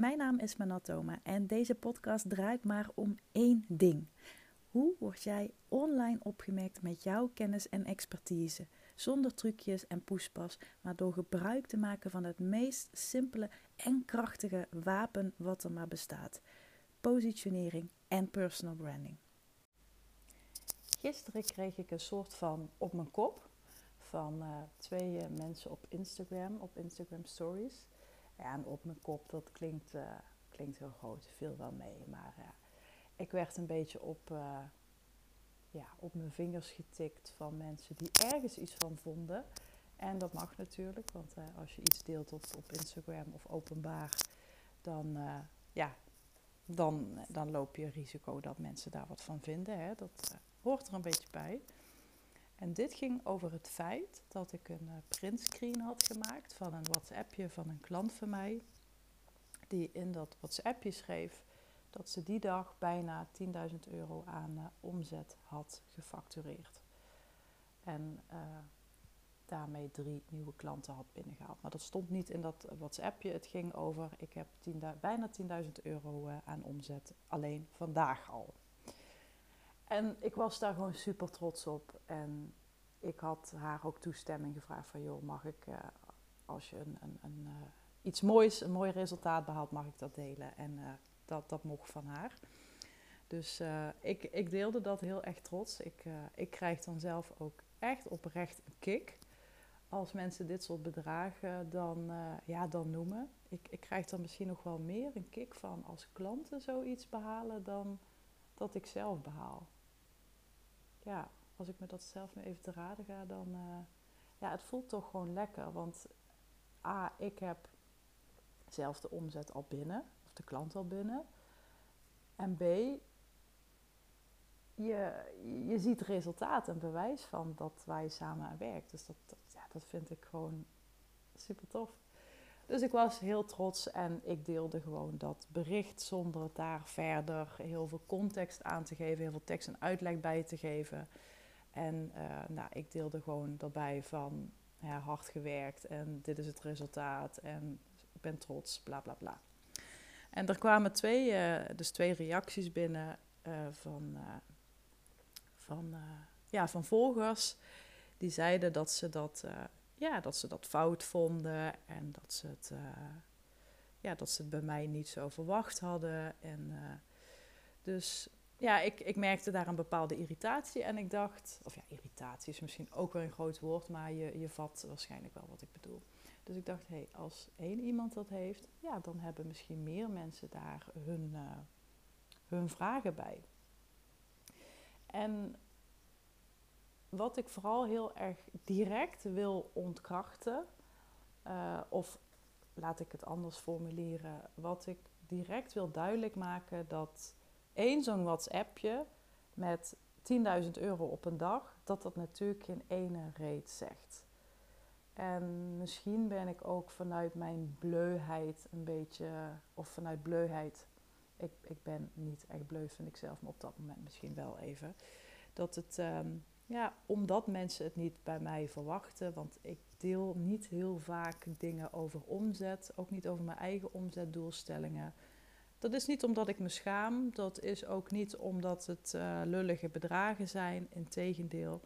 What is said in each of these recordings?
Mijn naam is Manatoma en deze podcast draait maar om één ding. Hoe word jij online opgemerkt met jouw kennis en expertise? Zonder trucjes en poespas, maar door gebruik te maken van het meest simpele en krachtige wapen wat er maar bestaat: positionering en personal branding. Gisteren kreeg ik een soort van op mijn kop van uh, twee uh, mensen op Instagram, op Instagram Stories. Ja, en op mijn kop, dat klinkt, uh, klinkt heel groot, viel wel mee. Maar ik werd een beetje op, ja, op mijn vingers getikt van mensen die ergens iets van vonden. En dat mag natuurlijk, want als je iets deelt op, op Instagram of openbaar, dan, ja, dan, dan loop je risico dat mensen daar wat van vinden. Hè. Dat hoort er een beetje bij. En dit ging over het feit dat ik een uh, printscreen had gemaakt van een WhatsAppje van een klant van mij. Die in dat WhatsAppje schreef dat ze die dag bijna 10.000 euro aan uh, omzet had gefactureerd. En uh, daarmee drie nieuwe klanten had binnengehaald. Maar dat stond niet in dat WhatsAppje. Het ging over, ik heb 10, bijna 10.000 euro aan omzet alleen vandaag al. En ik was daar gewoon super trots op. En ik had haar ook toestemming gevraagd van... joh, mag ik, uh, als je een, een, een uh, iets moois, een mooi resultaat behaalt... mag ik dat delen. En uh, dat, dat mocht van haar. Dus ik, ik deelde dat heel erg trots. Ik, ik krijg dan zelf ook echt oprecht een kick... als mensen dit soort bedragen dan, ja, dan noemen. Ik, ik krijg dan misschien nog wel meer een kick van... als klanten zoiets behalen dan dat ik zelf behaal ja, als ik me dat zelf nu even te raden ga, dan uh, ja, het voelt toch gewoon lekker. Want A, ik heb zelf de omzet al binnen, of de klant al binnen. En B, je, je ziet resultaat en bewijs van dat wij samen aan werken. Dus dat, dat, ja, dat vind ik gewoon super tof. Dus ik was heel trots en ik deelde gewoon dat bericht zonder daar verder heel veel context aan te geven, heel veel tekst en uitleg bij te geven. En uh, nou, ik deelde gewoon daarbij van ja, hard gewerkt en dit is het resultaat en ik ben trots, bla bla bla. En er kwamen twee, uh, dus twee reacties binnen uh, van, van, ja, van volgers. Die zeiden dat ze dat ja, dat ze dat fout vonden en dat ze het, uh, ja, dat ze het bij mij niet zo verwacht hadden. En, uh, dus ja, ik, ik merkte daar een bepaalde irritatie en ik dacht, of ja, irritatie is misschien ook wel een groot woord, maar je, je vat waarschijnlijk wel wat ik bedoel. Dus ik dacht, hé, hey, als één iemand dat heeft, ja, dan hebben misschien meer mensen daar hun, uh, hun vragen bij. En wat ik vooral heel erg direct wil ontkrachten, uh, of laat ik het anders formuleren, wat ik direct wil duidelijk maken, dat één zo'n WhatsAppje met 10.000 euro op een dag, dat dat natuurlijk geen ene reet zegt. En misschien ben ik ook vanuit mijn bleuheid een beetje, of vanuit bleuheid, ik, ik ben niet echt bleu vind ik zelf, maar op dat moment misschien wel even, dat het... Um, ja, omdat mensen het niet bij mij verwachten. Want ik deel niet heel vaak dingen over omzet. Ook niet over mijn eigen omzetdoelstellingen. Dat is niet omdat ik me schaam. Dat is ook niet omdat het uh, lullige bedragen zijn. Integendeel.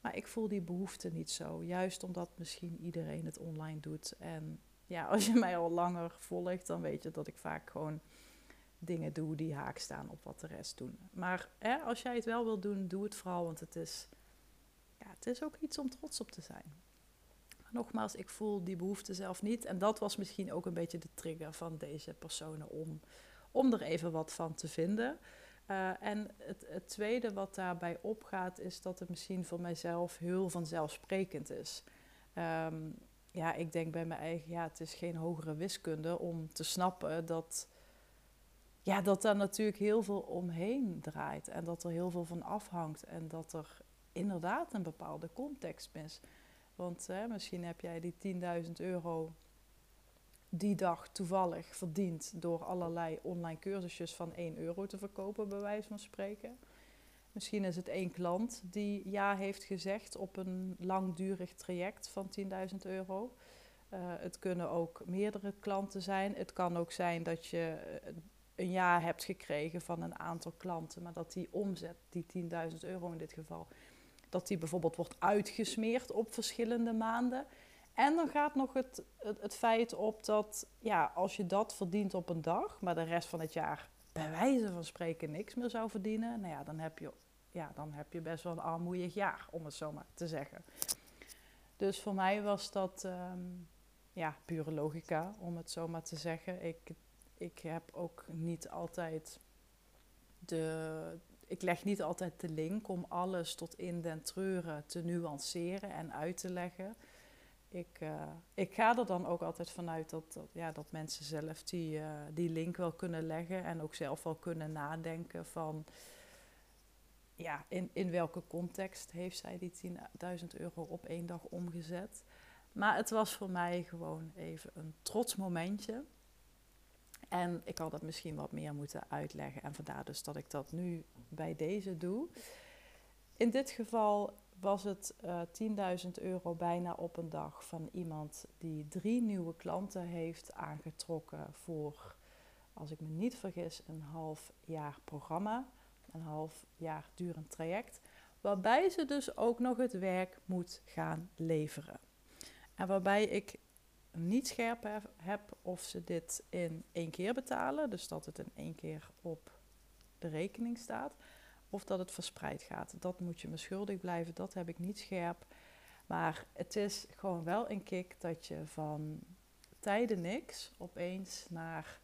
Maar ik voel die behoefte niet zo. Juist omdat misschien iedereen het online doet. En ja, als je mij al langer volgt, dan weet je dat ik vaak gewoon dingen doe die haak staan op wat de rest doen. Maar hè, als jij het wel wilt doen, doe het vooral, want het is, ja, het is ook iets om trots op te zijn. Maar nogmaals, ik voel die behoefte zelf niet. En dat was misschien ook een beetje de trigger van deze personen om, om er even wat van te vinden. Uh, en het, tweede wat daarbij opgaat, is dat het misschien voor mijzelf heel vanzelfsprekend is. Um, ja, ik denk bij mijn eigen, ja, het is geen hogere wiskunde om te snappen dat ja, dat daar natuurlijk heel veel omheen draait en dat er heel veel van afhangt en dat er inderdaad een bepaalde context is. Want hè, misschien heb jij die 10.000 euro die dag toevallig verdiend door allerlei online cursusjes van 1 euro te verkopen, bij wijze van spreken. Misschien is het één klant die ja heeft gezegd op een langdurig traject van 10.000 euro. Uh, het kunnen ook meerdere klanten zijn. Het kan ook zijn dat je eh, een jaar hebt gekregen van een aantal klanten, maar dat die omzet, die 10.000 euro in dit geval, dat die bijvoorbeeld wordt uitgesmeerd op verschillende maanden. En dan gaat nog het, het, feit op dat ja, als je dat verdient op een dag, maar de rest van het jaar bij wijze van spreken niks meer zou verdienen, nou ja, dan heb je, ja, dan heb je best wel een armoeig jaar, om het zo maar te zeggen. Dus voor mij was dat um, ja, pure logica, om het zo maar te zeggen. Ik, ik heb ook niet altijd de. Ik leg niet altijd de link om alles tot in den treuren te nuanceren en uit te leggen. Ik, uh, ik ga er dan ook altijd vanuit dat, dat, ja, dat mensen zelf die, uh, die link wel kunnen leggen en ook zelf wel kunnen nadenken van ja, in, in welke context heeft zij die 10.000 euro op één dag omgezet. Maar het was voor mij gewoon even een trots momentje. En ik had het misschien wat meer moeten uitleggen. En vandaar dus dat ik dat nu bij deze doe. In dit geval was het uh, eh, 10.000 euro bijna op een dag van iemand die drie nieuwe klanten heeft aangetrokken voor, als ik me niet vergis, een half jaar programma. Een half jaar durend traject. Waarbij ze dus ook nog het werk moet gaan leveren. En waarbij ik niet scherp heb of ze dit in één keer betalen, dus dat het in één keer op de rekening staat, of dat het verspreid gaat. Dat moet je me schuldig blijven, dat heb ik niet scherp. Maar het is gewoon wel een kick dat je van tijden niks opeens naar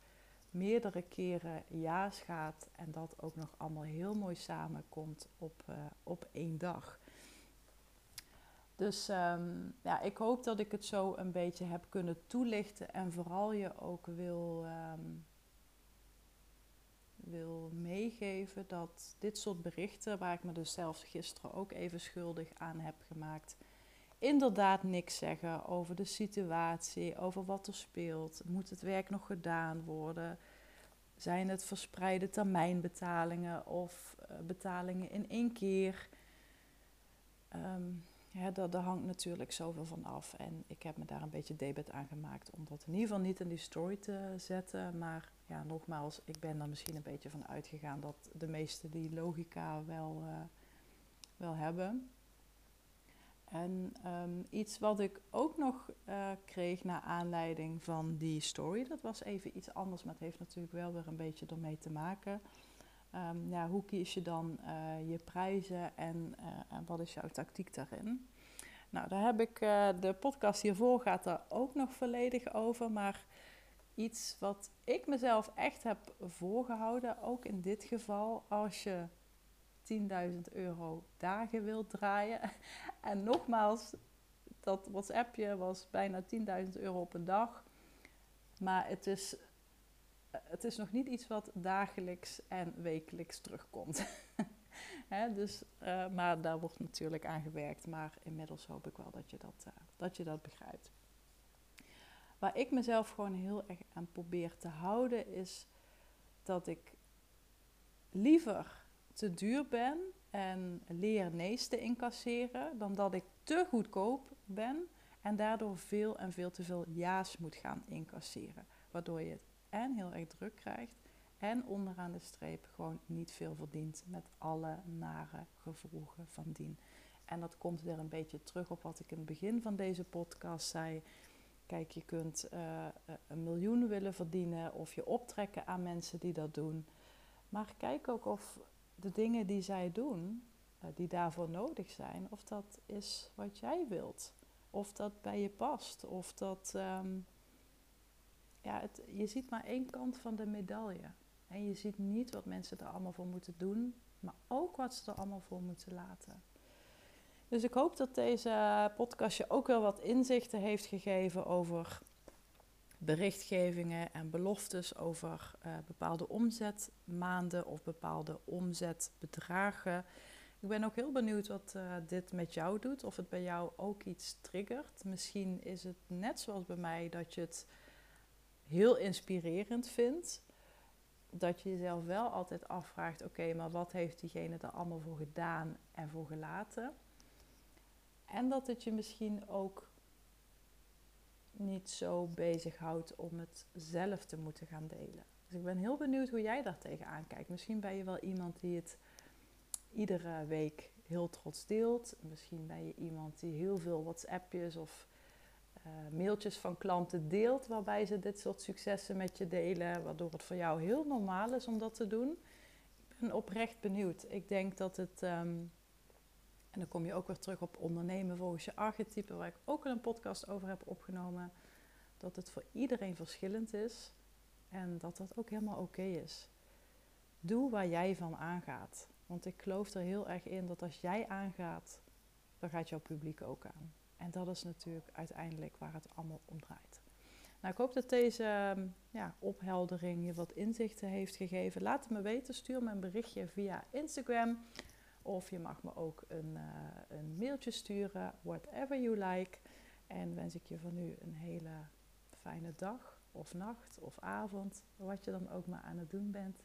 meerdere keren ja's gaat en dat ook nog allemaal heel mooi samenkomt op, uh, op één dag. Dus um, ja, ik hoop dat ik het zo een beetje heb kunnen toelichten en vooral je ook wil, um, wil meegeven dat dit soort berichten, waar ik me dus zelfs gisteren ook even schuldig aan heb gemaakt, inderdaad niks zeggen over de situatie, over wat er speelt. Moet het werk nog gedaan worden? Zijn het verspreide termijnbetalingen of uh, betalingen in één keer? Um, ja, daar, hangt natuurlijk zoveel van af. En ik heb me daar een beetje debet aan gemaakt om dat in ieder geval niet in die story te zetten. Maar ja, nogmaals, ik ben er misschien een beetje van uitgegaan dat de meesten die logica wel, uh, wel hebben. En um, iets wat ik ook nog uh, kreeg naar aanleiding van die story, dat was even iets anders, maar het heeft natuurlijk wel weer een beetje ermee te maken. Um, ja, hoe kies je dan uh, je prijzen en, uh, en, wat is jouw tactiek daarin? Nou, daar heb ik uh, de podcast hiervoor gaat daar ook nog volledig over, maar iets wat ik mezelf echt heb voorgehouden, ook in dit geval, als je 10.000 euro dagen wilt draaien. En nogmaals, dat WhatsAppje was bijna 10.000 euro op een dag. Maar het is, het is nog niet iets wat dagelijks en wekelijks terugkomt. dus, uh, maar daar wordt natuurlijk aan gewerkt. Maar inmiddels hoop ik wel dat je dat, uh, dat, je dat begrijpt. Waar ik mezelf gewoon heel erg aan probeer te houden, is dat ik liever te duur ben en leer nee's te incasseren, dan dat ik te goedkoop ben en daardoor veel en veel te veel ja's moet gaan incasseren. Waardoor je en heel erg druk krijgt en onderaan de streep gewoon niet veel verdient met alle nare gevolgen van dien. En dat komt weer een beetje terug op wat ik in het begin van deze podcast zei. Kijk, je kunt uh, een miljoen willen verdienen of je optrekken aan mensen die dat doen. Maar kijk ook of de dingen die zij doen, uh, die daarvoor nodig zijn, of dat is wat jij wilt. Of dat bij je past. Of dat. Um, ja, je ziet maar één kant van de medaille. En je ziet niet wat mensen er allemaal voor moeten doen, maar ook wat ze er allemaal voor moeten laten. Dus ik hoop dat deze podcast je ook wel wat inzichten heeft gegeven over berichtgevingen en beloftes over uh, bepaalde omzetmaanden of bepaalde omzetbedragen. Ik ben ook heel benieuwd wat uh, dit met jou doet, of het bij jou ook iets triggert. Misschien is het net zoals bij mij dat je het heel inspirerend vindt. Dat je jezelf wel altijd afvraagt: oké, maar wat heeft diegene er allemaal voor gedaan en voor gelaten? En dat het je misschien ook niet zo bezighoudt om het zelf te moeten gaan delen. Dus ik ben heel benieuwd hoe jij daar tegenaan kijkt. Misschien ben je wel iemand die het iedere week heel trots deelt. Misschien ben je iemand die heel veel WhatsAppjes of mailtjes van klanten deelt, waarbij ze dit soort successen met je delen, waardoor het voor jou heel normaal is om dat te doen. Ik ben oprecht benieuwd. Ik denk dat het, ehm, en dan kom je ook weer terug op ondernemen volgens je archetype, waar ik ook al een podcast over heb opgenomen, dat het voor iedereen verschillend is en dat dat ook helemaal oké is. Doe waar jij van aangaat. Want ik geloof er heel erg in dat als jij aangaat, dan gaat jouw publiek ook aan. En dat is natuurlijk uiteindelijk waar het allemaal om draait. Nou, ik hoop dat deze ehm, ja, opheldering je wat inzichten heeft gegeven. Laat me weten. Stuur me een berichtje via Instagram. Of je mag me ook een, uh, een mailtje sturen. Whatever you like. En wens ik je van nu een hele fijne dag of nacht of avond. Wat je dan ook maar aan het doen bent.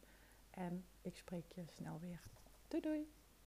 En ik spreek je snel weer. Doei doei!